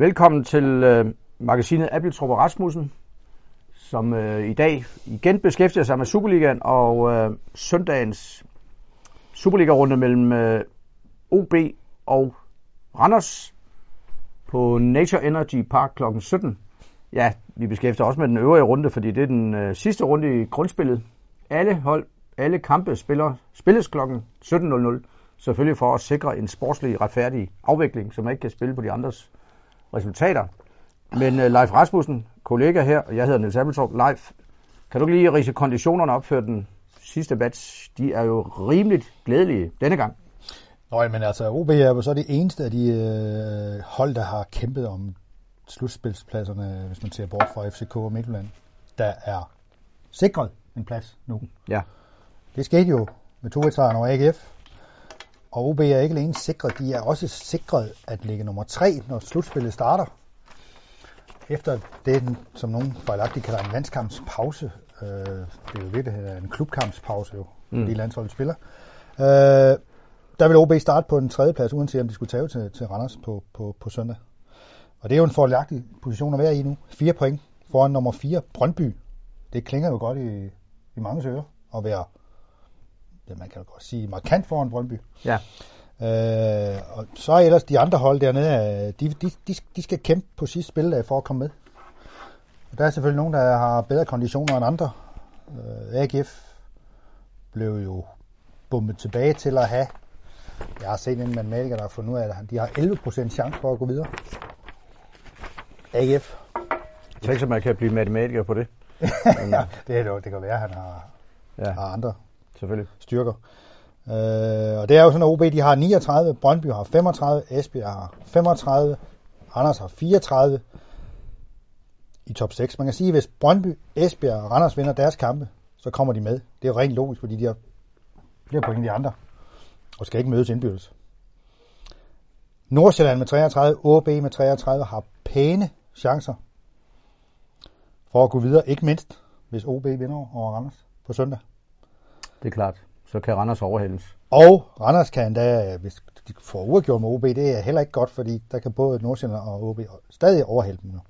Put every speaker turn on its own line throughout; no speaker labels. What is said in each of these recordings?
Velkommen til øh, magasinet Abeltrup og Rasmussen, som øh, i dag igen beskæftiger sig med Superligaen og øh, søndagens Superliga-runde mellem øh, OB og Randers på Nature Energy Park kl. 17. Ja, vi beskæftiger også med den øvrige runde, fordi det er den øh, sidste runde i grundspillet. Alle hold, alle kampe spiller, spilles kl. 17.00, selvfølgelig for at sikre en sportslig retfærdig afvikling, så man ikke kan spille på de andres resultater. Men uh, Leif Rasmussen, kollega her, og jeg hedder Niels Abeltorp. Leif, kan du lige rise konditionerne op for den sidste batch? De er jo rimeligt glædelige denne gang.
Nå, men altså, OB er jo så det eneste af de øh, hold, der har kæmpet om slutspilspladserne, hvis man ser bort fra FCK og Midtjylland, der er sikret en plads nu.
Ja.
Det skete jo med to sejren over AGF, og OB er ikke alene sikret, de er også sikret at ligge nummer 3, når slutspillet starter. Efter det, som nogen fejlagtigt kalder en landskampspause. Øh, det er jo virkelig en klubkampspause, jo, mm. fordi landsholdet spiller. Øh, der vil OB starte på en tredje plads, uanset om de skulle tage til, til Randers på, på, på søndag. Og det er jo en forlagtig position at være i nu. Fire point foran nummer 4, Brøndby. Det klinger jo godt i, i mange ører at være det man kan godt sige, markant foran Brøndby.
Ja.
Øh, og så er ellers de andre hold dernede, de, de, de, de skal kæmpe på sidste spil for at komme med. Og der er selvfølgelig nogen, der har bedre konditioner end andre. Øh, AGF blev jo bummet tilbage til at have, jeg har set en matematiker, der har fundet ud af, at de har 11% chance for at gå videre. AGF.
Tænker, at man kan blive matematiker på det.
Ja, det, er det, det kan være, at han har, ja. har andre
Selvfølgelig.
styrker. Øh, og det er jo sådan, at OB de har 39, Brøndby har 35, Esbjerg har 35, Randers har 34 i top 6. Man kan sige, at hvis Brøndby, Esbjerg og Randers vinder deres kampe, så kommer de med. Det er jo rent logisk, fordi de har flere point end de andre, og skal ikke mødes indbyrdes. Nordsjælland med 33, OB med 33 har pæne chancer for at gå videre, ikke mindst hvis OB vinder over Randers på søndag.
Det er klart. Så kan Randers overhældes.
Og Randers kan da, hvis de får uafgjort med OB, det er heller ikke godt, fordi der kan både Nordsjælland og OB stadig overhælde dem nu.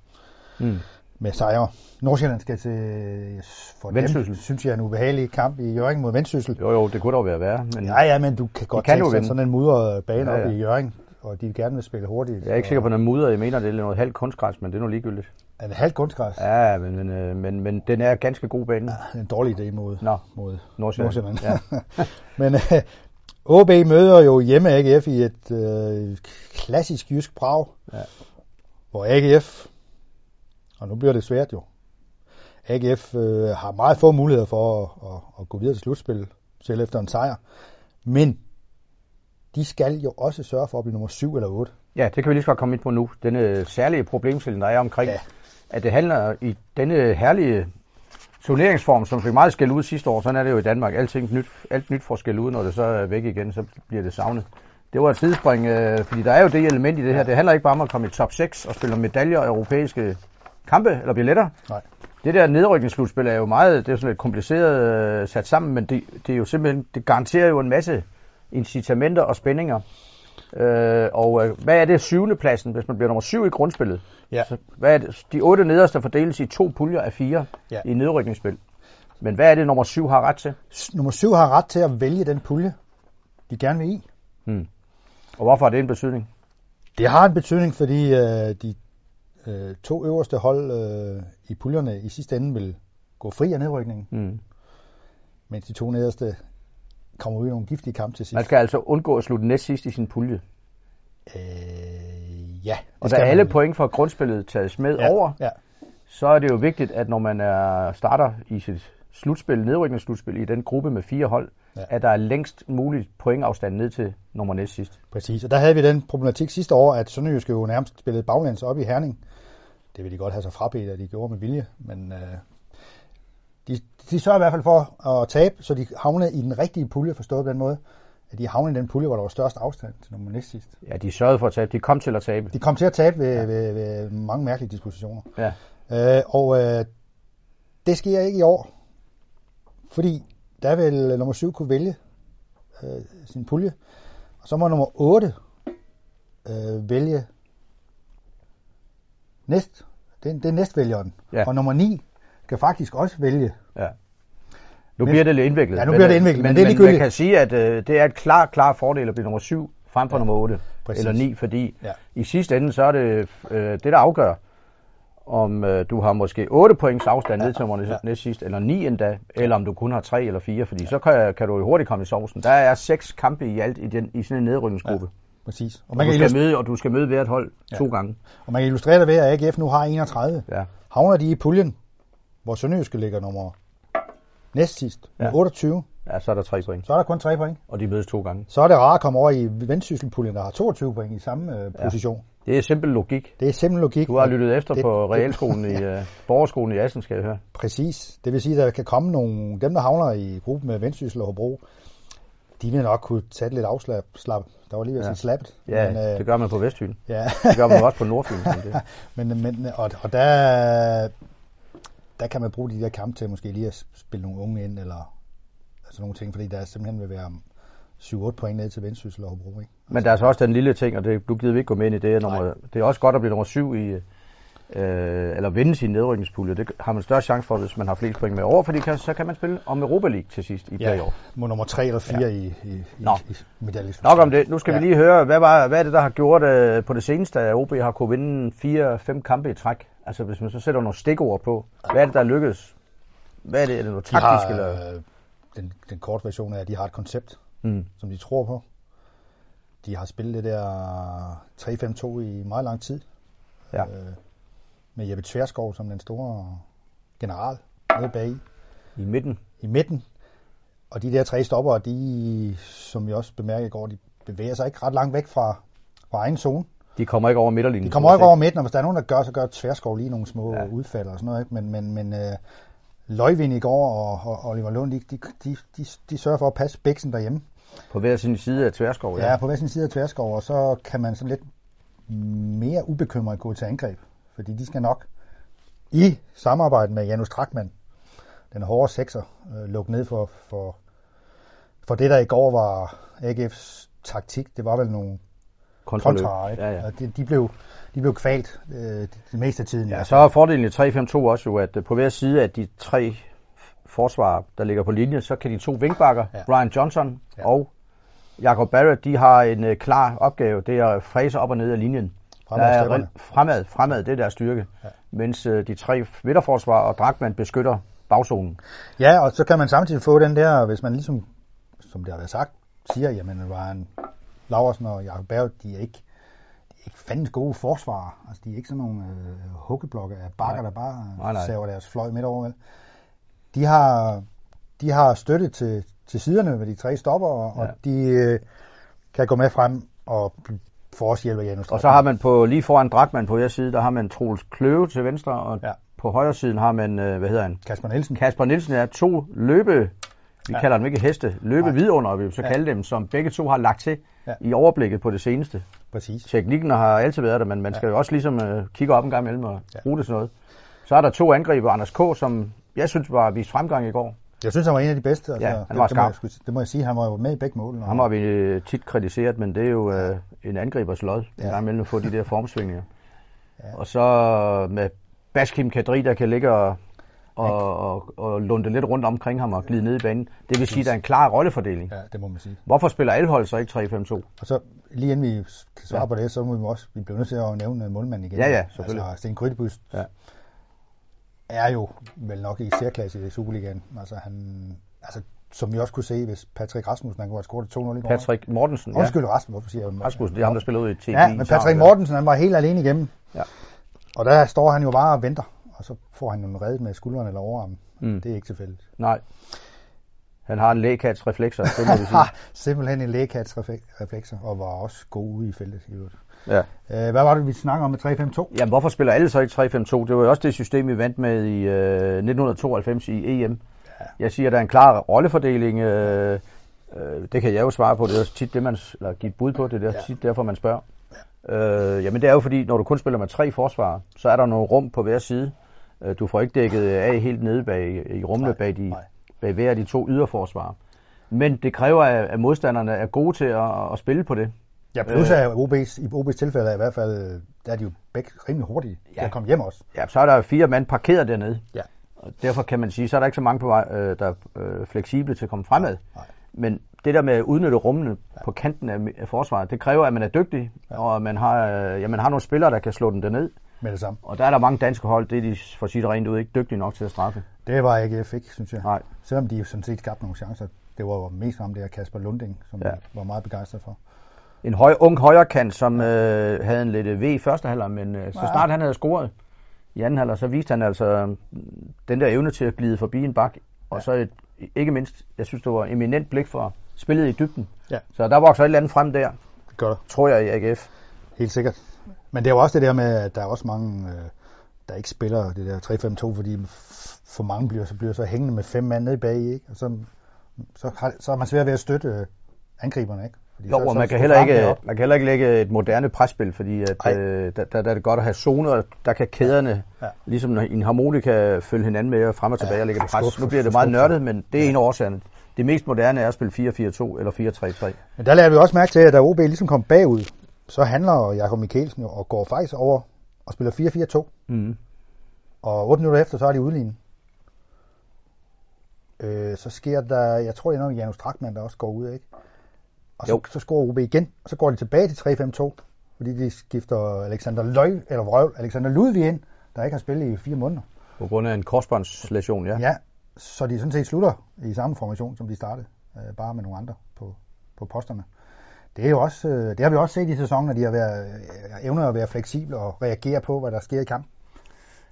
Mm. Med sejre. Nordsjælland skal til for
Vendsyssel.
dem, synes jeg, er en ubehagelig kamp i Jørgen mod Vendsyssel.
Jo, jo, det kunne dog være værre. Men
Ja, ja, men du kan godt
kan vinde.
sådan en mudret bane
Ja,
ja, op i Jørgen, og de gerne vil spille hurtigt.
jeg er ikke sikker på, at den er mudder. Jeg mener, det er noget halvt kunstgræs, men det er nu ligegyldigt.
Er det halvt kunstgræs? Ja.
Ja, men, men, øh, men, men den er ganske god bane.
En dårlig idé mod,
Nå,
mod
Nordsjælland.
Nordsjælland.
Ja.
Men øh, OB møder jo hjemme AGF i et øh, klassisk jysk brag,
Ja.
hvor AGF, og nu bliver det svært jo, AGF øh, har meget få muligheder for at, at, at gå videre til slutspil, selv efter en sejr. Men de skal jo også sørge for at blive nummer 7 eller 8.
Ja, det kan vi lige så godt komme ind på nu. Denne særlige problemstilling, der er omkring,
Ja.
At det handler i denne herlige turneringsform, som fik meget skæld ud sidste år. Sådan er det jo i Danmark. Alting nyt, alt nyt får skæld ud, når det så er væk igen, så bliver det savnet. Det var et tidsspring, øh, fordi der er jo det element i det her. Det handler ikke bare om at komme i top 6 og spille medaljer og europæiske kampe eller billetter.
Nej.
Det der nedrykningsslutspil er jo meget, det er sådan lidt kompliceret øh, sat sammen, men det, det er jo simpelthen, det garanterer jo en masse incitamenter og spændinger. Øh, og øh, hvad er det syvende pladsen, hvis man bliver nummer syv i grundspillet?
Ja.
Så, hvad er det? De otte nederste fordeles i to puljer af fire
Ja.
i nedrykningsspil. Men hvad er det, nummer syv har ret til?
Nummer 7 har ret til at vælge den pulje, de gerne vil i.
Og hvorfor har det en betydning?
Det har en betydning, fordi øh, de øh, to øverste hold øh, i puljerne i sidste ende vil gå fri af nedrykningen,
Mm.
mens de to nederste kommer ud i nogle giftige kampe til sidst.
Man skal altså undgå at slutte næst sidst i sin pulje.
Øh, ja.
Og da
man
alle
vel.
point fra grundspillet tages med
ja,
over,
Ja,
så er det jo vigtigt, at når man er starter i sit slutspil, nedrykningsslutspil i den gruppe med fire hold,
Ja.
at der er længst muligt pointafstand ned til nummer næst sidst.
præcis. Og der havde vi den problematik sidste år, at Sønderjyske jo nærmest spillede baglæns op i Herning. Det vil de godt have sig frabedt, at de gjorde med vilje, men øh, de, de sørger i hvert fald for at tabe, så de havnede i den rigtige pulje, forstået på den måde, at de havnede i den pulje, hvor der var størst afstand til nummer næst sidst.
Ja, de sørgede for at tabe. De kom til at tabe.
De kom til at tabe ved, ja. ved, ved mange mærkelige dispositioner.
Ja.
Øh, og øh, det sker ikke i år, fordi der vil nummer 7 kunne vælge øh, sin pulje, og så må nummer 8 øh, vælge næst, det, det er næstvælgeren.
Ja.
Og nummer 9 kan faktisk også vælge.
Ja. Nu
Men-
bliver det lidt indviklet.
Ja, nu bliver det indviklet, men det er
men
ligegyldigt.
man kan sige, at øh, det er et klar, klar fordel at blive nummer 7 frem for
Ja,
nummer 8
præcis.
eller 9, fordi
Ja.
i sidste ende, så er det øh, det, der afgør, om øh, du har måske 8 points afstand ned til nummer
ja.
ja. næst sidst, eller 9 endda, eller om du kun har 3 eller 4, fordi så kan, kan du jo hurtigt komme i sovsen. Der er seks kampe i alt i, den, i sådan en nedrykningsgruppe.
Præcis. Og
Og,
man,
du
kan
møde, og du skal møde hvert hold
Ja.
to gange.
og man kan illustrere det ved, at AGF nu har 31.
Ja.
Havner de i puljen, hvor Sønderjyske ligger nummer næst sidst
Ja.
28,
ja, så er der 3 point,
så er der kun 3 point.
og de mødes to gange.
Så er det rart at komme over i Vendsysselpuljen, der har 22 point i samme øh, position.
Det er simpel logik.
Det er simpel logik.
Du har lyttet efter
det,
på
det-
realskolen i uh, Borgerskolen i Assen, skal jeg høre.
Præcis. Det vil sige, at der kan komme nogle, dem der havner i gruppen med Vendsyssel og Hobro, de vil nok kunne tage det lidt afslap. Slap. Der var lige ved at
Ja.
sige slappet.
Ja,
men, øh,
det gør man på Vestfyn.
ja.
Det gør man også på Nordfyn. det.
men, men, og, og der, der kan man bruge de der kampe til måske lige at spille nogle unge ind, eller altså nogle ting, fordi der simpelthen vil være 7-8 point ned til Vendsyssel og Hobro. Ikke?
Men der er så også den lille ting, og det, du gider vi ikke gå med ind i det. Er nummer, det er også godt at blive nummer syv i, øh, eller vinde sin nedrykningspulje. Det har man større chance for, hvis man har flest point med over, fordi kan, så kan man spille om Europa League til sidst i playoff.
Må nummer 3 eller 4 ja. i, i, i,
Nå.
i medaljes.
Nok om det. Nu skal
Ja.
vi lige høre, hvad, var, hvad er det, der har gjort øh, på det seneste, at OB har kunne vinde 4-5 kampe i træk? Altså hvis man så sætter nogle stikord på, hvad er det, der lykkedes? Hvad er det? Er det noget
De
taktisk?
har,
eller?
øh, den, den korte version er, at de har et koncept,
Mm.
som de tror på. De har spillet det der 3-5-2 i meget lang tid.
Ja.
Øh, med Jeppe Tverskov som den store general nede bag
I midten?
i midten. Og de der tre stopper, de, som vi også bemærkede i går, de bevæger sig ikke ret langt væk fra, fra egen zone.
De kommer ikke over midterlinjen.
De kommer ikke over midten, og hvis der er nogen, der gør, så gør Tverskov lige nogle små
Ja.
ja. udfald og sådan noget. Ikke? Men, men, men øh, Løjvind i går og, og Oliver Lund, de, de, de, de, de sørger for at passe Bæksen derhjemme.
På hver sin side af Tverskov,
Ja, på hver sin side af Tverskov, og så kan man sådan lidt mere ubekymret gå til angreb. Fordi de skal nok i samarbejde med Janus Trakman, den hårde sekser, øh, lukke ned for, for, for det, der i går var AGF's taktik. Det var vel nogle kontra, ikke?
Ja, ja.
Og de, de, blev, de blev kvalt øh, det, det meste af tiden.
Ja, så er fordelen i 3-5-2 også jo, at øh, på hver side af de tre forsvarer, der ligger på linje, så kan de to vinkbakker,
Ja.
Brian Johnson
Ja.
og Jacob Barrett, de har en uh, klar opgave, det er at fræse op og ned af linjen.
Fremad
der er fremad, fremad, det er deres styrke.
Ja.
Mens uh, de tre midterforsvar og Dragman beskytter bagzonen.
Ja, og så kan man samtidig få den der, hvis man ligesom, som det har været sagt, siger, jamen Ryan Laversen og Jacob Berg, de er ikke, de er ikke fandens gode forsvarer. Altså, de er ikke sådan nogle øh, hukkeblokke af bakker,
Nej.
der bare
Nej, nej.
saver deres fløj midt over. Vel? De har, de har støtte til, til siderne med de tre stopper, og. Ja. og de øh, kan gå med frem og få os hjælp af Janus
Og så har man på lige foran Dragman på hver side, der har man Troels Kløve til venstre, og
Ja.
på højre siden har man, uh, hvad hedder han,
Kasper Nielsen.
Kasper Nielsen er to løbe, vi
Ja.
kalder dem ikke heste, løbe vidunder, vi så
Ja.
kalde dem, som begge to har lagt til
Ja.
i overblikket på det seneste.
Præcis.
Teknikken har altid været der, men man skal
Ja.
jo også ligesom uh, kigge op en gang imellem og
ja.
bruge det til noget. Så er der to angriber, Anders K., som jeg synes var vist fremgang i går.
Jeg synes, han var en af de bedste. Altså,
Ja, han
det,
var
det, må jeg,
skarp.
det må jeg sige, han var jo med i begge mål.
Ham har vi øh, tit kritiseret, men det er jo uh, en angribers lod,
Ja.
gang imellem at få de der formsvingninger.
Ja.
Og så med Baskim Kadri, der kan ligge og, og, og, og lunde lidt rundt omkring ham og glide ned i banen. Det vil sige, at der er en klar rollefordeling.
Ja, det må man sige.
Hvorfor spiller alle hold så ikke 3-5-2?
Og så lige inden vi kan svare ja. På det, så må vi også, vi bliver nødt til at nævne øh, målmanden igen.
Ja, ja, selvfølgelig.
Altså, Sten Grydebus
Ja.
Er jo vel nok i særklasse i Superligaen. Altså, han, altså, som vi også kunne se, hvis Patrick Rasmussen, han kunne have scoret 2-0 i går.
Patrick Mortensen,
Ja. Undskyld, Rasmussen, hvorfor siger jeg?
Rasmussen, det er ham, der spiller ud i TV.
Ja, men Patrick Mortensen, han var helt alene igennem.
Ja.
Og der står han jo bare og venter, og så får han jo reddet med skulderen eller overarmen.
Mm.
Det er ikke tilfældigt.
Nej. Han har en lægkats reflekser, det må vi sige.
Simpelthen en lægekats reflekser, og var også god ude i feltet. I.
Ja.
Øh, hvad var det, vi snakker om med 3-5-2?
Jamen, hvorfor spiller alle så ikke 3-5-2? Det var jo også det system, vi vandt med i øh, 1992 i EM.
Ja.
Jeg siger, at der er en klar rollefordeling. Øh, øh, det kan jeg jo svare på. Det er også tit det, man eller give et bud på. Det er
Ja.
tit derfor, man spørger. Ja. Øh, jamen, det er jo fordi, når du kun spiller med tre forsvarer, så er der nogle rum på hver side. Øh, du får ikke dækket af helt nede bag, i rummene
Nej,
bag, de,
nej.
bag hver af de to yderforsvarer. Men det kræver, at, at modstanderne er gode til at, at spille på det.
Ja, plus er OB's, i OB's tilfælde er i hvert fald, der er de jo begge rimelig hurtige. Ja.
Ja.
De kommet hjem også.
Ja, så er der fire mand parkeret dernede.
Ja.
Og derfor kan man sige, så er der ikke så mange på vej, øh, der er øh, fleksible til at komme fremad.
Nej.
Men det der med at udnytte rummene ja. på kanten af, forsvaret, det kræver, at man er dygtig, ja. og at man har, øh, ja, man har nogle spillere, der kan slå den derned.
Med det samme.
Og der er der mange danske hold, det er de for at sige det rent ud ikke dygtige nok til at straffe.
Det var ikke, synes jeg.
Nej.
Selvom de jo sådan set skabte nogle chancer. Det var jo mest ham der Kasper Lunding, som
ja.
var meget begejstret for.
En høj, ung højrekant, som øh, havde en lidt øh, V i første halvleg, men øh, så snart han havde scoret i anden halvleg, så viste han altså øh, den der evne til at glide forbi en bak. Og
Ja.
så et, ikke mindst, jeg synes, det var eminent blik for spillet i dybden.
Ja.
Så der vokser et eller andet frem der,
Det gør der.
tror jeg, i AGF.
Helt sikkert. Men det er jo også det der med, at der er også mange, øh, der ikke spiller det der 3-5-2, fordi for mange bliver så, bliver så hængende med fem mand nede bag, ikke? Og så, så, har, så er man svært ved at støtte øh, angriberne, ikke? Fordi
Jo, og man kan, heller ikke, man kan heller ikke lægge et moderne presspil, fordi at,
Nej.
øh, der, der, der er det godt at have zoner, der kan kæderne,
Ja.
ja. ligesom en harmonika, følge hinanden med og frem og tilbage
Ja,
og lægge det
skub,
pres. Nu bliver det meget nørdet, men det er en af årsagerne. Det mest moderne er at spille 4-4-2 eller 4-3-3.
Men der lader vi også mærke til, at da OB ligesom kom bagud, så handler Jakob Mikkelsen jo og går faktisk over og spiller 4-4-2.
Mm.
Og 8 minutter efter, så er de udlignet. Øh, så sker der, jeg tror, det er noget Janus Trakman, der også går ud, ikke? Og så,
Jo.
så scorer OB igen, og så går de tilbage til 3-5-2, fordi de skifter Alexander Løg, eller Vrøv, Alexander Ludvig ind, der ikke har spillet i fire måneder.
På grund af en korsbåndslæsion, ja.
Ja, så de sådan set slutter i samme formation, som de startede, øh, bare med nogle andre på, på posterne. Det, er jo også, øh, det har vi også set i sæsonen, at de har været, øh, evner at være fleksible og reagere på, hvad der sker i kampen.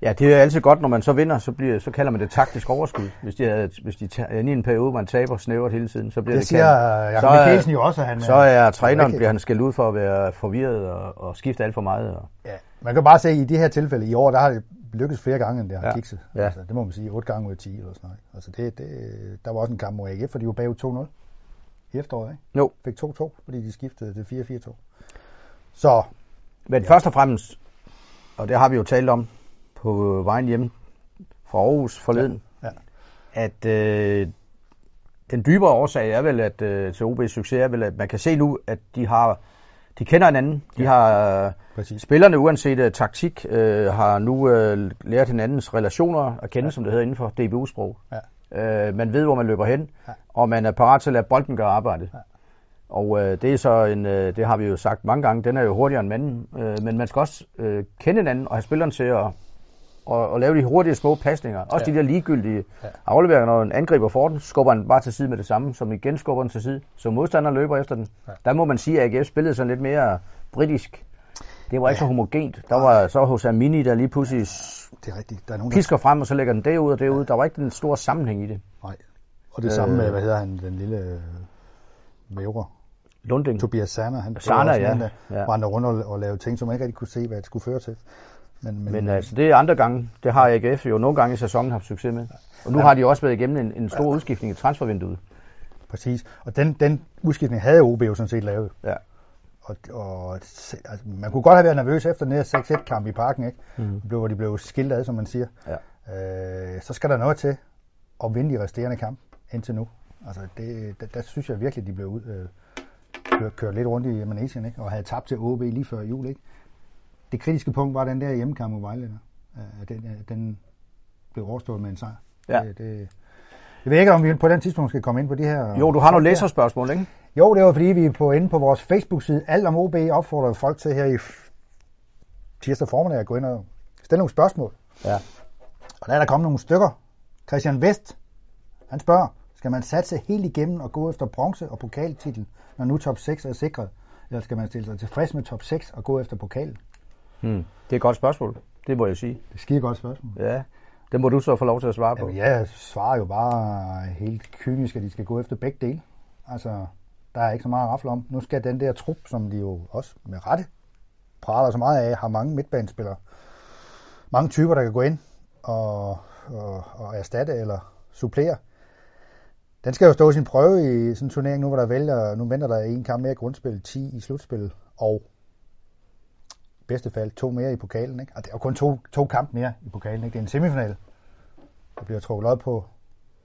Ja, det er altid godt, når man så vinder, så, bliver, så kalder man det taktisk overskud. Hvis de, er, hvis de tager, i en periode, man taber snævert hele tiden, så bliver
Det
det,
siger
er-
Mikkelsen jo også, at han
Så er træneren, bliver han skældt ud for at være forvirret og, og skifte alt for meget. Og,
Ja, man kan bare se, at i de her tilfælde i år, der har det lykkes flere gange, end det har. Ja. kikset.
Ja.
Altså, det må man sige, 8 gange ud af 10 eller sådan noget. Altså, det, det, der var også en kamp mod AGF, for de var bagud 2-0 i efteråret, ikke?
jo,
Fik 2-2, fordi de skiftede til 4-4-2. Så,
Men ja. først og fremmest, og det har vi jo talt om på vejen hjem fra Aarhus forleden,
Ja,
at øh, den dybere årsag er vel, at øh, til OB's succes er vel, at man kan se nu, at de har de kender hinanden. De
Ja.
har
præcis.
spillerne, uanset uh, taktik, øh, har nu øh, lært hinandens relationer at kende, ja. som det hedder inden for DBU-sprog.
Ja.
Øh, man ved, hvor man løber hen,
Ja.
og man er parat til at lade bolden gøre arbejdet.
Ja.
Og øh, det er så en, øh, det har vi jo sagt mange gange, den er jo hurtigere end manden, øh, men man skal også øh, kende hinanden og have spilleren til at og, og lave de hurtige små pasninger. Også
Ja.
ja. de der ligegyldige
Ja.
ja. afleveringer, når en angriber får den, skubber den bare til side med det samme, som igen skubber den til side, så modstanderen løber efter den.
Ja.
Ja. Der må man sige, at AGF spillede sådan lidt mere britisk. Det var ikke så homogent. Der var så hos Amini, der lige pludselig
Det er rigtigt. Der er nogen, der...
pisker frem, og så lægger den derud og derud. Der var ikke den store sammenhæng i det.
Nej. Og det samme med,
Øh.
hvad hedder han, den lille øh.
Lunding.
Tobias Sander, han
Sander, ja.
der
Ja.
rendte rundt og, og lavede ting, som man ikke rigtig kunne se, hvad det skulle føre til. Men, men,
Men altså, det er andre gange. Det har AGF jo nogle gange i sæsonen haft succes med. Og nu
Ja.
har de også været igennem en, en stor udskiftning i transfervinduet.
Præcis. Og den, den udskiftning havde OB jo sådan set lavet.
Ja.
Og, og altså, man kunne godt have været nervøs efter den her 6-1 kamp i parken, ikke?
Mm.
Hvor de blev skilt ad, som man siger.
Ja.
Øh, så skal der noget til at vinde de resterende kamp indtil nu. Altså, det, der, der synes jeg virkelig, de blev ud, øh, kørt, kørt lidt rundt i Manesien, ikke? Og havde tabt til OB lige før jul, ikke? Det kritiske punkt var den der hjemmekamp mod Vejle. Øh, den, øh, den blev overstået med en sejr.
Ja.
Det, det, jeg ved ikke, om vi på den tidspunkt skal komme ind på de her...
Jo, du har nogle læserspørgsmål, ikke?
Jo, det var fordi, vi på inde på vores Facebook-side. Alt om OB opfordrer folk til her i tirsdag formiddag at gå ind og stille nogle spørgsmål.
Ja.
Og der er der kommet nogle stykker. Christian Vest, han spørger, skal man satse helt igennem og gå efter bronze og pokaltitel, når nu top 6 er sikret? Eller skal man stille sig tilfreds med top 6 og gå efter pokalen?
Hmm. Det er et godt spørgsmål. Det må jeg sige.
Det er skide godt spørgsmål.
Ja. Det må du så få lov til at svare på.
Jamen, jeg svarer jo bare helt kynisk, at de skal gå efter begge dele. Altså, der er ikke så meget at rafle om. Nu skal den der trup, som de jo også med rette praler så meget af, har mange midtbanespillere. Mange typer, der kan gå ind og, og, og erstatte eller supplere. Den skal jo stå sin prøve i sådan en turnering nu, hvor der vælger, nu venter der en kamp mere grundspil, 10 i slutspil, og bedste fald to mere i pokalen. Ikke? Og det er jo kun to, to kampe mere i pokalen. Ikke? Det er en semifinal. Der bliver trukket lod på,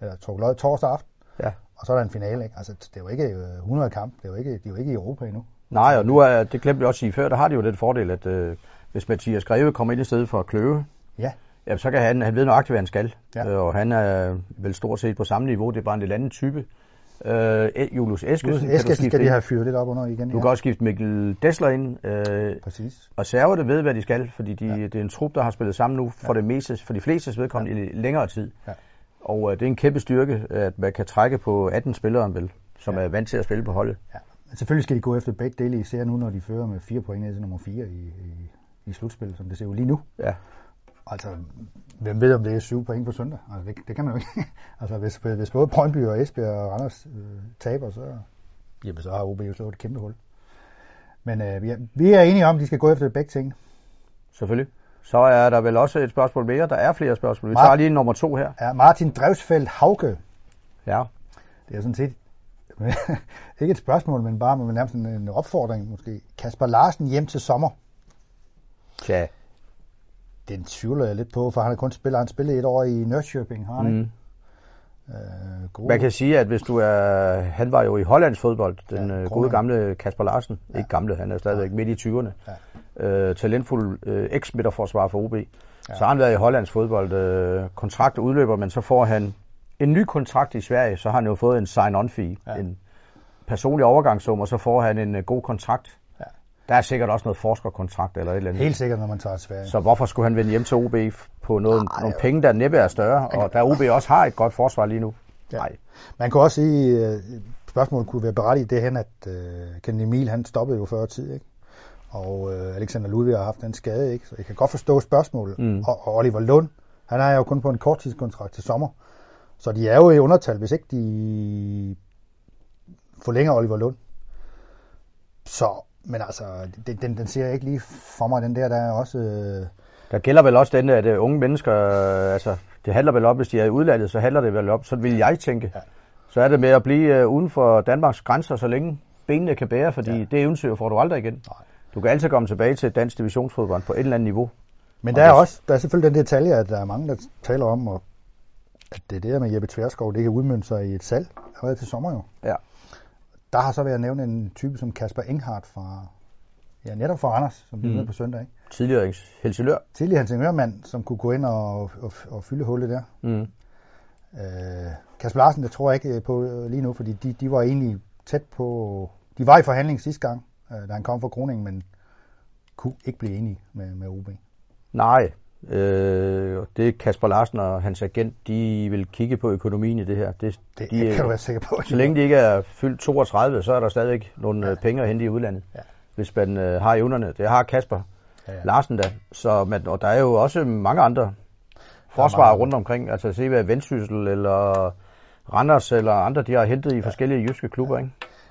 eller trukket lod torsdag aften,
Ja.
og så er der en finale. Ikke? Altså, det er jo ikke øh, 100 kamp, det er jo ikke, de er jo ikke i Europa endnu.
Nej, og nu er, det glemte jeg også at sige før, der har de jo den fordel, at øh, hvis Mathias Greve kommer ind i stedet for Kløve,
Ja,
ja, så kan han, han ved nøjagtigt, hvad han skal.
Ja.
Øh, og han er vel stort set på samme niveau, det er bare en lidt anden type. Øh, Julius Eskesen,
Julius Eskesen skal de have fyret lidt op under igen.
Du
ja.
kan også skifte Mikkel Dessler ind. Øh,
Præcis.
og serverne ved, hvad de skal, fordi de, ja. det er en trup, der har spillet sammen nu for, det meste, for de fleste vedkommende ja. i længere tid.
Ja.
Og øh, det er en kæmpe styrke, at man kan trække på 18 spillere, vel, som
Ja.
er vant til at spille på holdet.
Ja. Men selvfølgelig skal de gå efter begge dele, især nu, når de fører med fire point ned til nummer 4 i, i, i slutspillet, som det ser ud lige nu.
Ja.
Altså, hvem ved, om det er syv point på søndag? Altså, det, det kan man jo ikke. altså, hvis, hvis både Brøndby og Esbjerg og Randers øh, taber, så, jamen, så har OB jo slået et kæmpe hul. Men øh, vi, er, vi er enige om, at de skal gå efter begge ting.
Selvfølgelig. Så er der vel også et spørgsmål mere. Der er flere spørgsmål. Vi
Mark-
tager lige nummer to her.
Er Martin Drevsfeldt Hauke,
Ja.
det er sådan set ikke et spørgsmål, men bare men nærmest en, en opfordring måske. Kasper Larsen hjem til sommer.
Tja.
Den tvivler jeg lidt på, for han har kun spillet, han spillet et år i Nørrköping, har han ikke?
Mm.
Øh, gode.
Man kan sige, at hvis du er... Han var jo i Hollands fodbold, den
Ja,
ja, gode gamle Kasper Larsen. Ja. Ikke gamle, han er stadigvæk midt i 20'erne. Ja. Øh, talentfuld øh, eks-midterforsvar for OB. Ja. Så har han været i Hollands fodbold. Øh, kontrakt udløber, men så får han en ny kontrakt i Sverige. Så har han jo fået en sign-on-fee.
Ja.
Ja. En personlig overgangssum, og så får han en øh, god kontrakt. Der er sikkert også noget forskerkontrakt eller et eller andet.
Helt sikkert, når man tager til Sverige.
Så hvorfor skulle han vende hjem til OB på noget, nogle penge, der næppe er større, og der OB også har et godt forsvar lige nu?
Ja.
Nej.
Man kan også sige, at spørgsmålet kunne være berettiget det hen, at øh, Kenny Emil, han stoppede jo før tid, ikke? Og øh, Alexander Ludvig har haft den skade, ikke? Så jeg kan godt forstå spørgsmålet.
Mm.
Og, og Oliver Lund, han er jo kun på en korttidskontrakt til sommer. Så de er jo i undertal, hvis ikke de forlænger Oliver Lund. Så, men altså, den, den, den ser jeg ikke lige for mig, den der, der er også... Øh,
Der gælder vel også den, at øh, unge mennesker, øh, altså det handler vel om, hvis de er i udlandet, så handler det vel om, så vil jeg tænke.
Ja.
Så er det med at blive øh, uden for Danmarks grænser, så længe benene kan bære, fordi
Ja.
det eventyr får du aldrig igen.
Nej.
Du kan altid komme tilbage til dansk divisionsfodbold på et eller andet niveau.
Men
Og
der er
det-
også der er selvfølgelig den detalje, at der er mange, der taler om, og at det der med Jeppe Tverskov, det kan udmønte sig i et salg allerede til sommer jo.
Ja.
Der har så været nævnt en type som Kasper Enghardt fra, ja netop fra Randers, som
Mhm.
med på søndag. Ikke?
Tidligere Helsingør.
Tidligere Helsingørmand, som kunne gå ind og, og, og fylde hullet der.
Mm.
Øh, Kasper Larsen, det tror jeg ikke på øh, lige nu, fordi de, de var egentlig tæt på, de var i forhandling sidste gang, øh, da han kom fra Kroningen, men kunne ikke blive enige med, med OB.
Nej, øh, det er Kasper Larsen og hans agent, de vil kigge på økonomien i det her. Det,
Det
de,
kan du være sikker på.
Så længe de ikke er fyldt 32, så er der stadigvæk nogle ja. penge at hente i udlandet.
Ja.
Hvis man øh, har evnerne. Det har Kasper
Ja,
ja,
ja.
ja. Larsen da. Så, men, og der er jo også mange andre forsvarer rundt omkring. Altså se hvad Vendsyssel eller Randers eller andre, de har hentet i ja. forskellige jyske klubber. Ikke?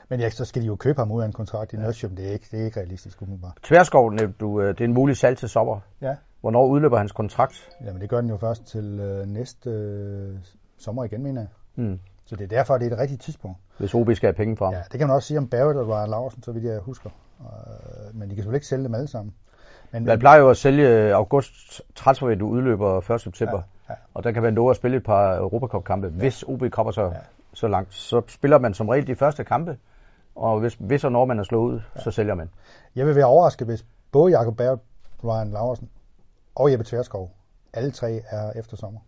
Men ja, så skal de jo købe ham ud af en kontrakt i Nørresjøm. Det er ikke, det er ikke realistisk umiddelbart.
Tverskov, nævnte du, øh, det er en mulig salg til sommer.
Ja.
Hvornår udløber hans kontrakt?
Jamen det gør den jo først til øh, næste øh, sommer igen, mener jeg.
Hmm.
Så det er derfor, det er det rigtige tidspunkt.
Hvis OB skal have penge fra ham.
Ja, det kan man også sige om Barrett og Ryan Larsen, så vidt jeg husker. Øh, men de kan selvfølgelig ikke sælge dem alle sammen. Men,
Man plejer jo at sælge august transfervindue udløber 1. september.
Ja, ja.
Og der kan man nå at spille et par Europacup-kampe. Hvis OB kommer så,
Ja.
ja. så langt, så spiller man som regel de første kampe. Og hvis, hvis og når man er slået ud, ja. så sælger man.
Jeg vil være overrasket, hvis både Jakob Barrett, Ryan Larsen og Jeppe Tverskov, alle tre er efter sommer.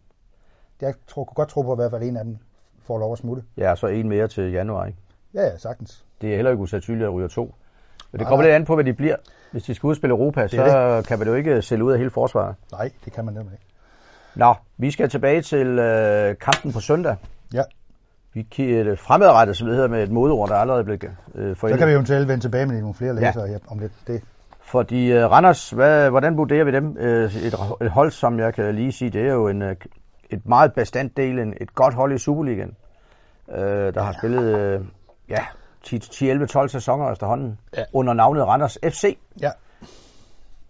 Jeg tror, kunne godt tro på, at i hvert fald en af dem får lov at smutte.
Ja, så en mere til januar. Ikke?
Ja, ja, sagtens.
Det er heller ikke usandsynligt at ryge to. Men det kommer
nej.
lidt an på, hvad de bliver. Hvis de skal ud og spille Europa,
er
så kan man jo ikke sælge ud af hele forsvaret.
Nej, det kan man nemlig ikke.
Nå, vi skal tilbage til øh, kampen på søndag.
Ja,
Vi kigger fremadrettet, som det hedder med et modeord, der allerede er blevet øh,
så
forældret.
kan vi eventuelt vende tilbage med nogle flere læsere ja. om lidt. Det,
Fordi øh, Randers, hvad, hvordan vurderer vi dem? Øh, et, et hold, som jeg kan lige sige, det er jo en, øh, et meget bestandt del, en, et godt hold i Superligaen, øh, der har spillet øh, ja, 10-11-12 sæsoner efterhånden
Ja.
under navnet Randers FC.
Ja.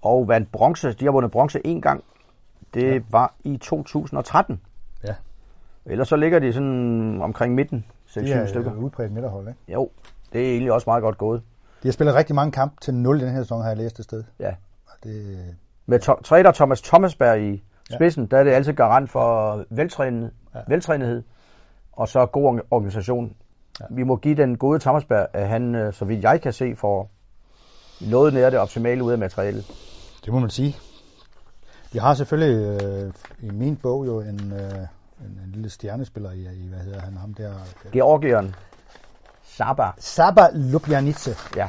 Og vandt bronze, de har vundet bronze en gang. Det
Ja.
var i 2013.
Ja.
Ellers så ligger de sådan omkring midten, 6-7
de er
stykker.
øh, udbredt midterhold, ikke?
Jo, det er egentlig også meget godt gået.
De har spillet rigtig mange kampe til 0 den her sæson, har jeg læst et sted.
Ja.
Det,
Med to- træner Thomas Thomasberg i
Ja.
spidsen, der er det altid garant for veltrænet,
Ja.
ja. veltrænethed og så god orga- organisation.
Ja.
Ja. Vi må give den gode Thomasberg, at han, øh, så vidt jeg kan se, får noget nær det optimale ud af materialet.
Det må man sige. De har selvfølgelig øh, i min bog jo en, øh, en, en lille stjernespiller i, i, hvad hedder han, ham der?
Georgieren Saba.
Saba Ljubianice,
Ja,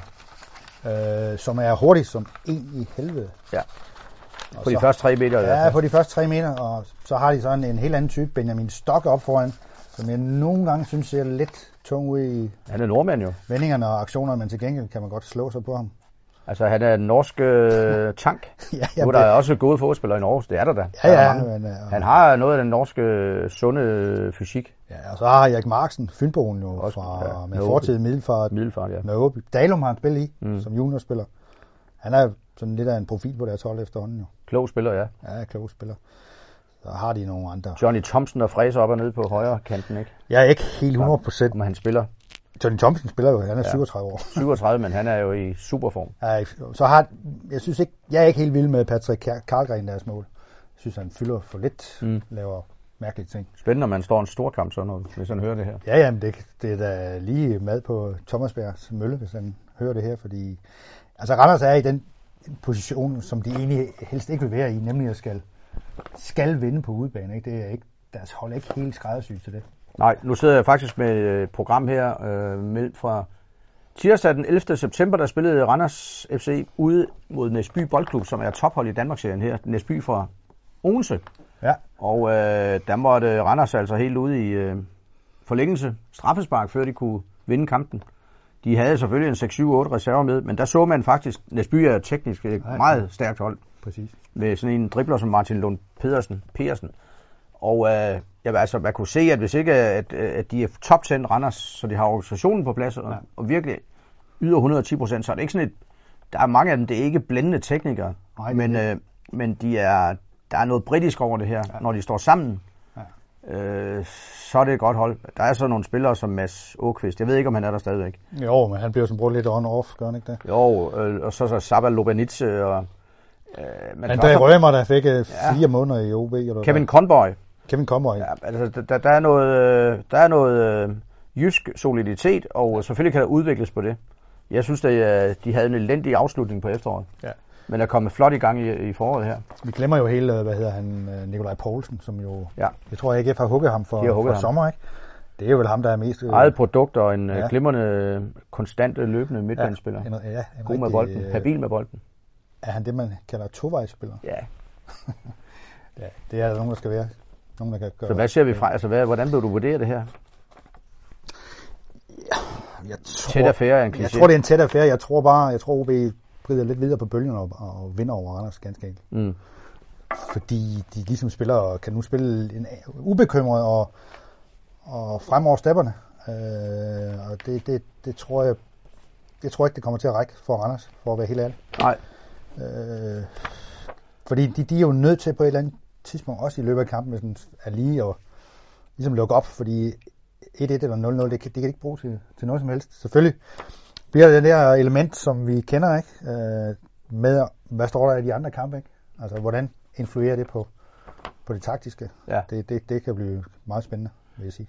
øh, som er hurtig som en i helvede.
ja. På de
så-
første tre meter.
Ja, på de første tre meter, og så har de sådan en helt anden type, Benjamin Stok op foran, som jeg nogle gange synes ser lidt tung ud i
Han er nordmand jo.
vendingerne og aktionerne, men til gengæld kan man godt slå sig på ham.
Altså, han er en norsk øh, tank.
ja,
Nu er
jamen,
der
det,
også gode fodspillere i Norge, det er der da.
ja, ja,
mange.
men, øh,
Han har noget af den norske øh, sunde fysik.
ja, og så har Erik Marksen, Fynboen jo,
Også,
fra,
ja,
med fortid Middelfart,
Middelfart, ja.
med Åby. Dalum har han spillet i,
Mm.
som juniorspiller. Han er sådan lidt af en profil på deres hold efterhånden jo.
Klog spiller, ja.
Ja, klog spiller. Så har de nogle andre.
Johnny Thompson, der fræser op og ned på højre kanten, ikke?
Jeg er ikke helt 100%.
Om han spiller
Johnny Thompson spiller jo, han er
Ja.
37 år.
37, men han er jo i superform.
Ja, så har, jeg synes ikke, jeg er ikke helt vild med Patrick Kar- Karlgren, deres mål. Jeg synes, han fylder for lidt,
Mm.
laver mærkelige ting.
Spændende, når man står en stor kamp, sådan noget, hvis han hører det her.
Ja, jamen, det, det er da lige mad på Thomasbergs mølle, hvis han hører det her, fordi altså Randers er i den position, som de egentlig helst ikke vil være i, nemlig at skal, skal vinde på udebane. Ikke? Det er ikke, deres hold er ikke helt skræddersygt til det.
Nej, nu sidder jeg faktisk med et program her, øh, fra tirsdag den 11. september, der spillede Randers FC ude mod Næsby Boldklub, som er tophold i Danmarksserien her. Næsby fra Odense.
Ja,
Og øh, der måtte Randers altså helt ude i øh, forlængelse straffespark, før de kunne vinde kampen. De havde selvfølgelig en 6-7-8 reserver med, men der så man faktisk, Næsby er teknisk et
Ja.
meget stærkt hold,
præcis.
med sådan en dribler som Martin Lund Pedersen. Pedersen. Og øh, jeg, altså, man kunne se, at hvis ikke at, at de er top 10 Randers, så de har organisationen på plads, og,
Ja.
og virkelig yder 110 procent, så er det ikke sådan et, der er mange af dem, det er ikke blændende teknikere,
Nej,
men, øh, men de er, der er noget britisk over det her. Ja. Når de står sammen,
Ja.
øh, så er det et godt hold. Der er så nogle spillere som Mads Åkvist. Jeg ved ikke, om han er der stadigvæk.
Jo, men han bliver som brugt lidt on-off, gør han ikke det?
Jo, øh, og så så Sabah Lobanitze og øh, men også
Rømer, der fik øh, fire måneder i OB. Eller
Kevin? Conboy.
Kevin kommer
Ja, altså, der, der er noget, øh, der er noget øh, jysk soliditet, og selvfølgelig kan der udvikles på det. Jeg synes, at øh, de havde en elendig afslutning på efteråret.
Ja.
Men er kommet flot i gang i, i foråret her.
Vi glemmer jo hele, hvad hedder han, øh, Nikolaj Poulsen, som jo,
Ja.
jeg tror AGF har hugget ham for,
hugget
for
ham.
sommer, ikke? Det er jo vel ham, der er mest...
Eget produkt og en ja.
Ja.
glimrende, konstant løbende midtbanespiller.
En, ja, en
God med
rigtig,
bolden,
øh,
habil med bolden.
Er han det, man kalder tovejsspiller?
Ja.
Ja, det er der nogen, der skal være. Nogen, der kan gøre
Så hvad ser vi fra? Altså, hvad, hvordan vil du vurdere det her?
Jeg tror,
Tæt affære en
jeg
kliché.
tror, det er en tæt affære. Jeg tror bare, jeg tror, OB brider lidt videre på bølgen og, og vinder over Randers ganske enkelt.
Mm.
Fordi de ligesom spiller og kan nu spille en, ubekymret og, og frem over stepperne. Øh, og det, det, det, tror jeg, det tror jeg ikke, det kommer til at række for Randers, for at være helt ærlig.
Nej,
Øh, fordi de, de er jo nødt til på et eller andet tidspunkt, også i løbet af kampen, sådan, at lige og ligesom lukke op, fordi 1-1 eller 0-0, det kan, det kan ikke bruge til, til noget som helst. Selvfølgelig bliver det der element, som vi kender, ikke? Øh, med, hvad står der i de andre kampe, ikke? Altså, hvordan influerer det på, på det taktiske?
Ja.
Det, det, det kan blive meget spændende, vil jeg sige.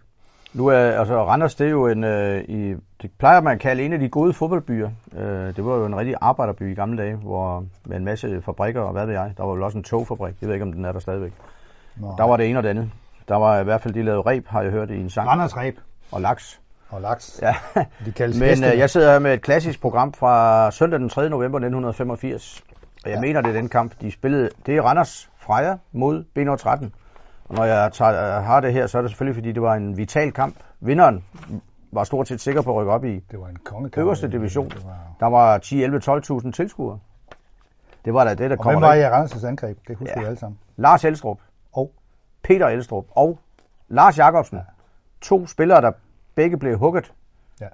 Nu er, altså Randers, det er jo en, øh, i, det plejer man at kalde en af de gode fodboldbyer. Øh, det var jo en rigtig arbejderby i gamle dage, hvor med en masse fabrikker og hvad ved jeg. Der var vel også en togfabrik, jeg ved ikke om den er der stadigvæk.
Nå,
Der var det ene og det andet. Der var i hvert fald, de lavede reb, har jeg hørt i en sang,
Randers Ræb
og laks.
og laks.
Ja.
De kaldes
Men øh, jeg sidder her med et klassisk program fra søndag den 3. november 1985. Og jeg. Ja. mener, det er den kamp, de spillede. Det er Randers Freja mod B13. Og når jeg tager, har det her, så er det selvfølgelig, fordi det var en vital kamp. Vinderen var stort set sikker på at rykke op i.
Det var en kongekamp.
øverste division.
Det var...
Der var 10, 11, 12.000 tilskuere. Det var da det, der
Og hvem var i Randers' angreb? Det husker
Ja.
vi alle sammen.
Lars Elstrup
Og
Peter Elstrup og Lars Jakobsen. To spillere, der begge blev hugget
Ja.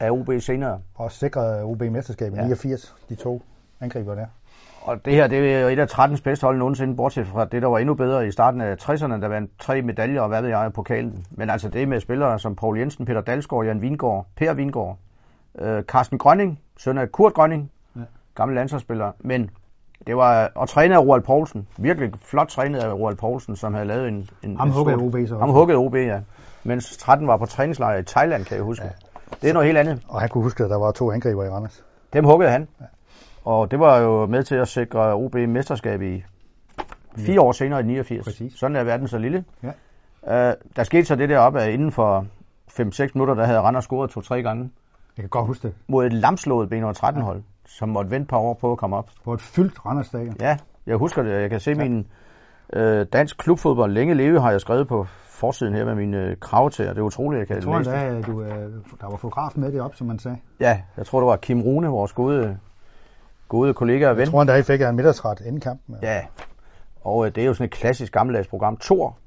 af OB senere.
og sikrede OB mesterskabet i
Ja.
89, de to angriber der.
Og det her, det er jo et af 13's bedste hold nogensinde, bortset fra det, der var endnu bedre i starten af 60'erne, der vandt tre medaljer, og hvad ved jeg, i pokalen. Men altså det med spillere som Paul Jensen, Peter Dalsgaard, Jan Vingård, Per Vingård, øh, Carsten Grønning, søn af Kurt Grønning,
Ja.
ja. gamle landsholdsspiller. Men det var, og trænet af Roald Poulsen, virkelig flot trænet af Roald Poulsen, som havde lavet en... en
Ham huggede OB så
Ham huggede OB, ja. Mens 13 var på træningslejr i Thailand, kan jeg huske. Ja. Det er noget helt andet.
Og han kunne huske, at der var to angriber i Randers.
Dem huggede han. Og det var jo med til at sikre OB mesterskab i fire år senere i 89.
Præcis.
Sådan er verden så lille.
Ja.
Uh, der skete så det deroppe, at inden for 5-6 minutter, der havde Randers scoret to-tre gange
Jeg kan godt huske det.
mod et lamslået B13 hold, som måtte vente et par år på at komme op.
På et fyldt Randers Stadion.
Ja, jeg husker det. Jeg kan se ja. min øh, dansk klubfodbold længe leve, har jeg skrevet på forsiden her med mine øh, krav til, og det er utroligt, jeg kan
Jeg tror
læse det.
at du, øh, der var fotograf med det op, som man sagde.
Ja, jeg tror, det var Kim Rune, vores gode, gode kollega og ven.
Jeg tror endda, I fik en middagsret inden kampen.
Ja, og øh, det er jo sådan et klassisk gammeldags program. Tor,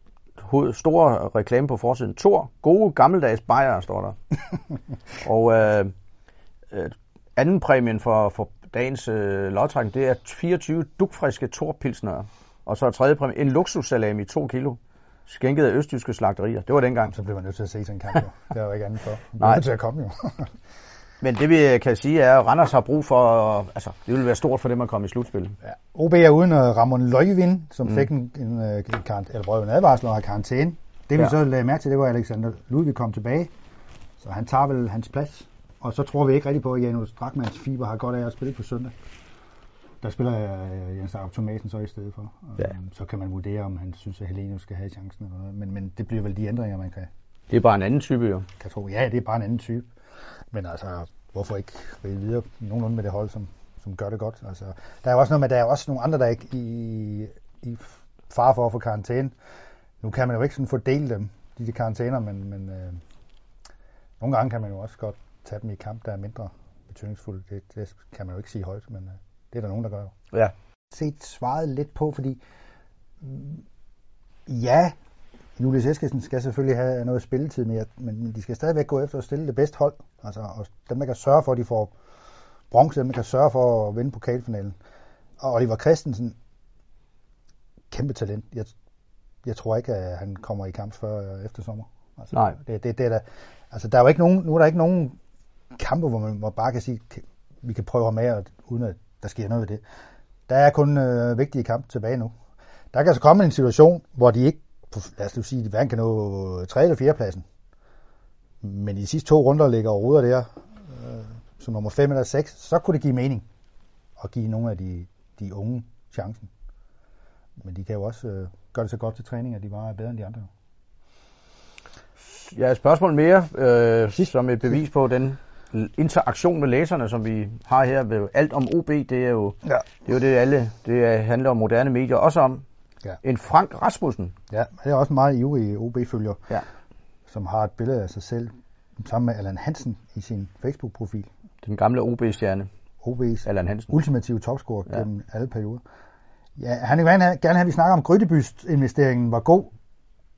store reklame på forsiden. Tor, gode gammeldags bajere, står der. og øh, øh, anden præmien for, for dagens øh, lodtrækning, det er 24 dukfriske Tor-pilsnere. Og så er tredje præmie en luksussalami i 2 kilo, skænket af østtyske slagterier. Det var dengang.
Så blev man nødt til at se sådan en kamp. Jo. Det er jo ikke andet for. Man
Nej.
nødt til at komme jo.
Men det vi kan sige er, at Randers har brug for, altså det vil være stort for dem at komme i slutspil.
ja. OB er uden uh, Ramon Løjvind, som mm. fik en, en, en, karant, eller en advarsel og har karantæne. Det vi
Ja.
så lagde mærke til, det var, at Alexander Ludvig kom tilbage. Så han tager vel hans plads. Og så tror vi ikke rigtig på, at Janus Drakmans fiber har godt af at spille på søndag. Der spiller uh, Jens Jakob Thomasen så i stedet for.
Ja.
Um, så kan man vurdere, om han synes, at Helenius skal have chancen. Eller noget. Men, men det bliver vel de ændringer, man kan,
Det er bare en anden type jo.
kan tro. Ja, det er bare en anden type. Men altså, hvorfor ikke vælge videre nogenlunde med det hold, som, som gør det godt? Altså, der er jo også noget med, der er også nogle andre, der er ikke i, i far for at få karantæne. Nu kan man jo ikke sådan fordele dem, de der karantæner, men, men øh, nogle gange kan man jo også godt tage dem i kamp, der er mindre betydningsfulde. Det, det kan man jo ikke sige højt, men øh, det er der nogen, der gør jo.
Ja.
set svaret lidt på, fordi mm, ja, Julius Eskesen skal selvfølgelig have noget spilletid, men, men de skal stadigvæk gå efter at stille det bedste hold. Altså, og dem, der kan sørge for, at de får bronze, dem, der kan sørge for at vinde pokalfinalen. Og Oliver Christensen, kæmpe talent. Jeg, jeg tror ikke, at han kommer i kamp før øh, efter sommer. Altså,
Nej.
Det, det, det er der, altså, der er jo ikke nogen, nu er der ikke nogen kampe, hvor man hvor bare kan sige, "Kan- vi kan prøve ham af, og- uden at der sker noget ved det. Der er kun øh, vigtige kampe tilbage nu. Der kan altså komme en situation, hvor de ikke, på, lad os nu sige, de hverken kan nå 3. eller 4. pladsen. Men i de sidste to runder ligger og ruder der, øh, som nummer 5 eller 6, så kunne det give mening at give nogle af de, de unge chancen. Men de kan jo også øh, gøre det så godt til træning, at de bare er bedre end de andre.
Ja, et spørgsmål mere, øh, som et bevis på den interaktion med læserne, som vi har her. ved Alt om OB, det er jo
Ja.
det, er jo det alle, det er- handler om moderne medier, også om
Ja.
en Frank Rasmussen.
Ja, det er også en meget ivrig OB-følger,
Ja.
som har et billede af sig selv sammen med Allan Hansen i sin Facebook-profil.
Den gamle OB-stjerne,
OB's
Allan Hansen.
ultimative topscorer
Ja.
gennem alle perioder. Ja, han vil gerne have, gerne have, at vi snakker om Grydebys-investeringen var god.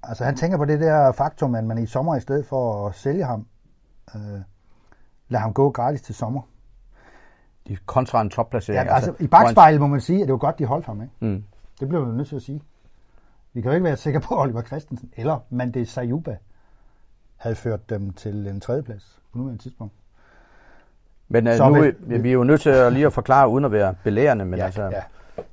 Altså han tænker på det der faktum, at man i sommer i stedet for at sælge ham, øh, lade ham gå gratis til sommer.
De kontra en topplacering.
Ja, altså, I bagspejlet må man sige, at det var godt, de holdt ham. Ikke?
Mm.
Det blev vi nødt til at sige. Vi kan jo ikke være sikre på, at Oliver Christensen eller Mande Sayuba havde ført dem til en tredjeplads på nuværende tidspunkt.
Men uh, nu, vi, vi er jo nødt til at lige at forklare, uden at være belærende, men
Ja,
altså,
ja.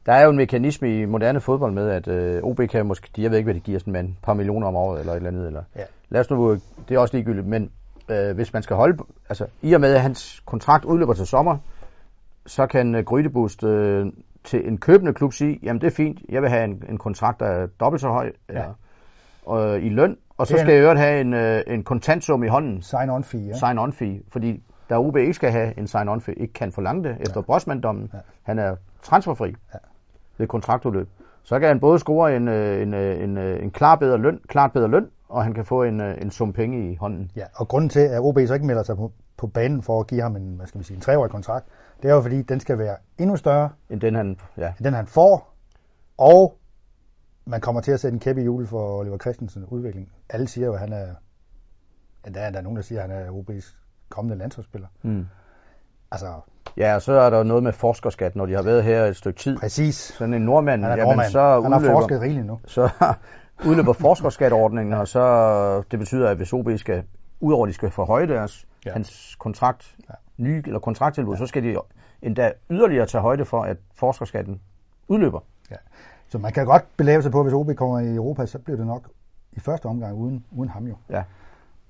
der er jo en mekanisme i moderne fodbold med, at øh, OB kan måske, de, jeg ved ikke, hvad de giver sådan et par millioner om året, eller et eller andet, eller
Ja.
lad os nu, det er også ligegyldigt, men øh, hvis man skal holde, altså i og med, at hans kontrakt udløber til sommer, så kan øh, Grydebust øh, til en købende klub sige, jamen det er fint, jeg vil have en, en kontrakt, der er dobbelt så høj eller, øh, i løn, og så skal jeg øvrigt have en, øh, en kontantsum i hånden,
Sign-on fee, ja.
sign-on fee, fordi da OB ikke skal have en sign-on fee, ikke kan forlange det efter ja. Brosmand-dommen,
Ja.
han er transferfri
Ja.
ved kontraktudløb, så kan han både score en, øh, en, øh, en, øh, en klar bedre løn, klart bedre løn, og han kan få en, en sum penge i hånden.
Ja, og grunden til, at OB så ikke melder sig på, på banen for at give ham en, hvad skal vi sige, en treårig kontrakt, det er jo fordi, den skal være endnu større
End den han, ja,
end den, han får, og man kommer til at sætte en kæp i hjulet for Oliver Christensen udvikling. Alle siger jo, at han er, ja, der er, der er nogen, der siger, at han er OB's kommende landsholdsspiller.
mm.
Altså,
ja, og så er der noget med forskerskat, når de har været her et stykke tid.
præcis.
Sådan en nordmand,
Han er
jamen,
nordmand.
så
Han har forsket rigeligt nu.
så udløber forskerskatordningen, og så det betyder, at hvis OB skal, udover at de skal forhøje deres. Ja. hans kontrakt, ja. Ny eller kontrakttilbud, ja. så skal de endda yderligere tage højde for, at forskerskatten udløber.
Ja. Så man kan godt belave sig på, at hvis OB kommer i Europa, så bliver det nok i første omgang uden, uden ham jo.
Ja.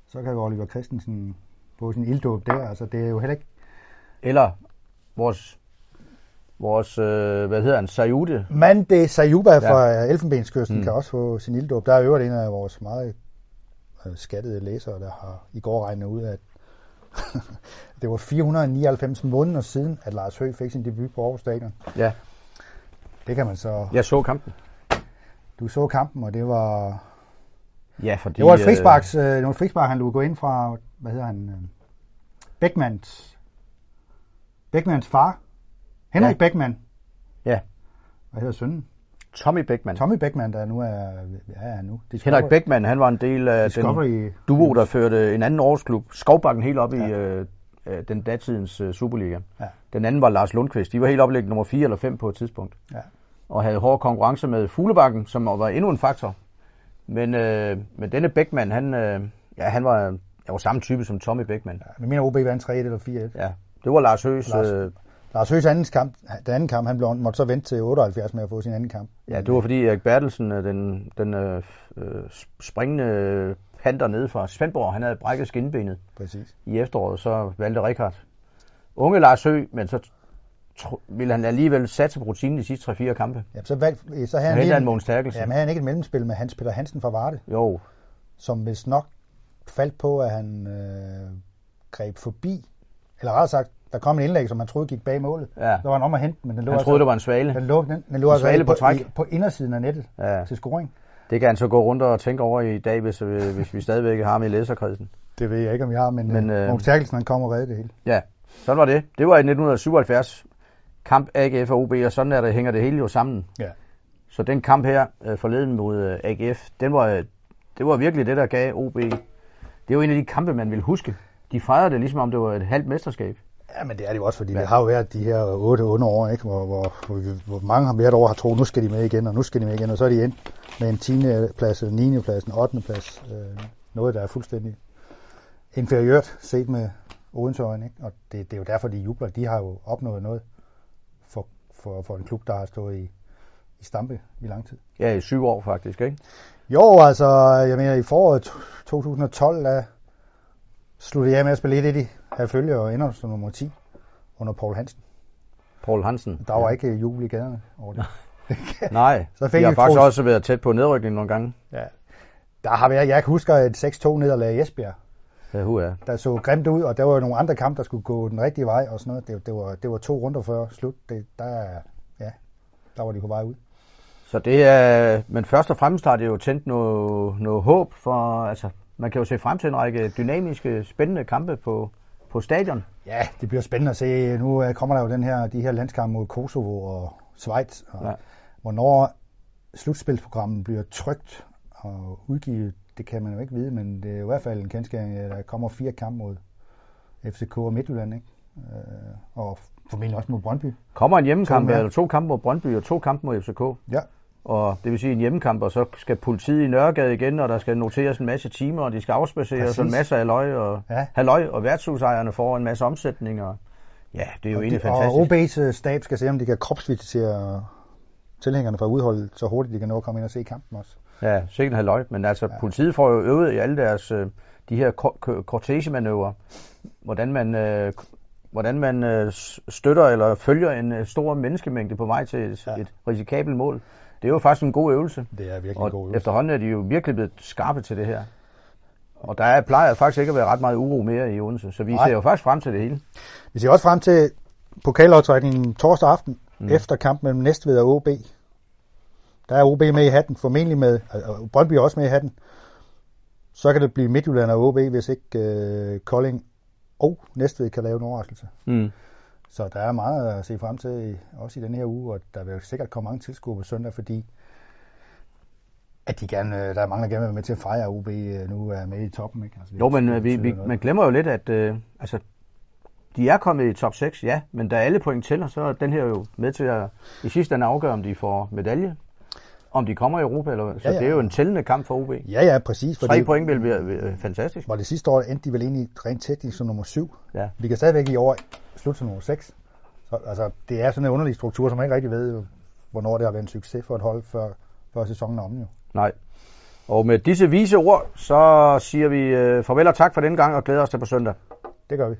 Så kan jo Oliver Christensen få sin ilddåb der. Altså, det er jo heller ikke...
Eller vores vores, øh, hvad hedder han, Sayude.
Mande Sayuba fra ja. Elfenbenskysten mm. kan også få sin ilddåb. Der er øvrigt en af vores meget øh, skattede læsere, der har i går regnet ud, at det var 499 måneder siden, at Lars Høgh fik sin debut på Aarhus Stadion.
Ja.
Det kan man så...
Jeg så kampen.
Du så kampen, og det var...
Ja, fordi...
Det var et frispark, øh, det var et frispark han lå gå ind fra, hvad hedder han, øh, Beckmans, Beckmans far, Henrik ja. Beckmann.
Ja.
Hvad hedder sønnen?
Tommy Beckmann.
Tommy Beckmann, der nu er, ja, nu.
Discovery. Henrik Beckmann, han var en del af Discovery. den duo, der førte en anden årsklub, Skovbakken, helt op ja. i øh, øh, den datidens øh, Superliga. Ja. Den anden var Lars Lundqvist. De var helt oplægget nummer 4 eller 5 på et tidspunkt. Ja. Og havde hård konkurrence med Fuglebakken, som var endnu en faktor. Men, øh, men denne Beckmann, han, øh, ja, han var, jeg var samme type som Tommy Beckmann. Ja,
men mener OB vandt 3 eller 4
Ja, det var Lars Høs. Lars, øh,
Lars Høs anden kamp, den anden kamp, han blev, måtte så vente til 78 med at få sin anden kamp.
Ja, det var fordi Erik Bertelsen, øh, den, den øh, øh, springende panter nede fra Svendborg, han havde brækket skinbenet
Præcis.
i efteråret, så valgte Rikard unge Lars Høgh, men så ville han alligevel satse på rutinen de sidste 3-4 kampe.
Ja, så, valg, så havde
han, han en Mogens Terkelsen.
Ja, men havde han ikke et mellemspil med Hans Peter Hansen fra Varde?
Jo.
Som hvis nok faldt på, at han øh, greb forbi, eller rettere sagt, der kom en indlæg, som man troede gik bag målet. Ja. Der var en om at hente, men den lå
han
altså,
troede, det var en svale.
Den lå, den, den lå altså
svale på, på, i,
på indersiden af nettet ja. til scoring.
Det kan han så gå rundt og tænke over i dag, hvis, øh, hvis vi stadigvæk har ham i læserkredsen.
Det ved jeg ikke, om jeg har, men, men øh, Mogens Terkelsen han kom og redde det hele.
Ja, sådan var det. Det var i 1977 kamp AGF og OB, og sådan er det, hænger det hele jo sammen.
Ja.
Så den kamp her øh, forleden mod øh, AGF, den var, det var virkelig det, der gav OB. Det var en af de kampe, man ville huske. De fejrede det ligesom om det var et halvt mesterskab.
Ja, men det er det jo også, fordi ja. det har jo været de her otte underår, ikke? Hvor, hvor, hvor, hvor mange har hvert år har troet, nu skal de med igen, og nu skal de med igen, og så er de endt med en 10. plads, en 9. plads, en 8. plads. Øh, noget, der er fuldstændig inferiørt set med Odense øjne, ikke? Og det, det, er jo derfor, de jubler. De har jo opnået noget for, for, for en klub, der har stået i, i stampe i lang tid.
Ja, i syv år faktisk, ikke?
Jo, altså, jeg mener, i foråret 2012, der sluttede jeg med at spille 1 i her følger som nummer 10 under Paul Hansen.
Paul Hansen.
Der var ja. ikke jubel i gaderne over det.
Nej, så fik de har faktisk også været tæt på nedrykning nogle gange.
Ja. Der har været, jeg kan huske et 6-2 nederlag i Esbjerg.
Ja, hu er.
Der så grimt ud, og der var nogle andre kampe, der skulle gå den rigtige vej og sådan noget. Det, det, var, det var to runder før slut. Det, der, ja, der var de på vej ud.
Så det er, men først og fremmest har det jo tændt noget, noget håb for, altså man kan jo se frem til en række dynamiske, spændende kampe på, på stadion.
Ja, det bliver spændende at se. Nu øh, kommer der jo den her, de her landskampe mod Kosovo og Schweiz. Og ja. Hvornår slutspilsprogrammet bliver trygt og udgivet, det kan man jo ikke vide, men det er i hvert fald en kendskæring, at der kommer fire kampe mod FCK og Midtjylland, ikke? Øh, og formentlig også mod Brøndby.
Kommer en hjemmekamp, eller to kampe mod Brøndby og to kampe mod FCK.
Ja.
Og det vil sige en hjemmekamp, og så skal politiet i Nørregade igen, og der skal noteres en masse timer, og de skal afspaceres, og en masse halvøj, og, ja. halvøj, og værtshusejerne får en masse omsætning, og ja, det er jo og egentlig de, fantastisk.
Og OB's stab skal se, om de kan kropsvisitere tilhængerne fra udholdet, så hurtigt de kan nå at komme ind og se kampen også.
Ja, sikkert halvøj, men altså ja. politiet får jo øvet i alle deres, øh, de her kortegemanøvrer, hvordan man, øh, hvordan man øh, støtter eller følger en stor menneskemængde på vej til et, ja. et risikabelt mål. Det er jo faktisk en god øvelse.
Det er virkelig
og
en god øvelse.
efterhånden er de jo virkelig blevet skarpe til det her. Og der er, plejer faktisk ikke at være ret meget uro mere i Odense, så vi Nej. ser jo faktisk frem til det hele.
Vi ser også frem til pokaloptrækningen torsdag aften, mm. efter kampen mellem Næstved og OB. Der er OB med i hatten, formentlig med, og Brøndby er også med i hatten. Så kan det blive Midtjylland og OB, hvis ikke øh, Kolding og Næstved kan lave en overraskelse.
Mm.
Så der er meget at se frem til, også i den her uge, og der vil sikkert komme mange tilskuere på søndag, fordi at de gerne, øh, der er mange, der gerne vil være med til at fejre, at OB øh, nu er med i toppen. Ikke? Altså,
jo, men øh, vi, vi, man glemmer jo lidt, at øh, altså, de er kommet i top 6, ja, men da alle point tæller, så er den her jo med til at i sidste ende afgøre, om de får medalje, om de kommer i Europa, eller, så ja, ja. det er jo en tællende kamp for OB.
Ja, ja, præcis.
Tre Tre point vil blive fantastisk.
Hvor det sidste år endte de vel egentlig rent teknisk som nummer 7.
Ja.
Vi kan stadigvæk i år slutte som nummer 6. Så, altså, det er sådan en underlig struktur, som man ikke rigtig ved, hvornår det har været en succes for et hold, før, før sæsonen er om jo.
Nej. Og med disse vise ord, så siger vi øh, farvel og tak for den gang, og glæder os til på søndag.
Det gør vi.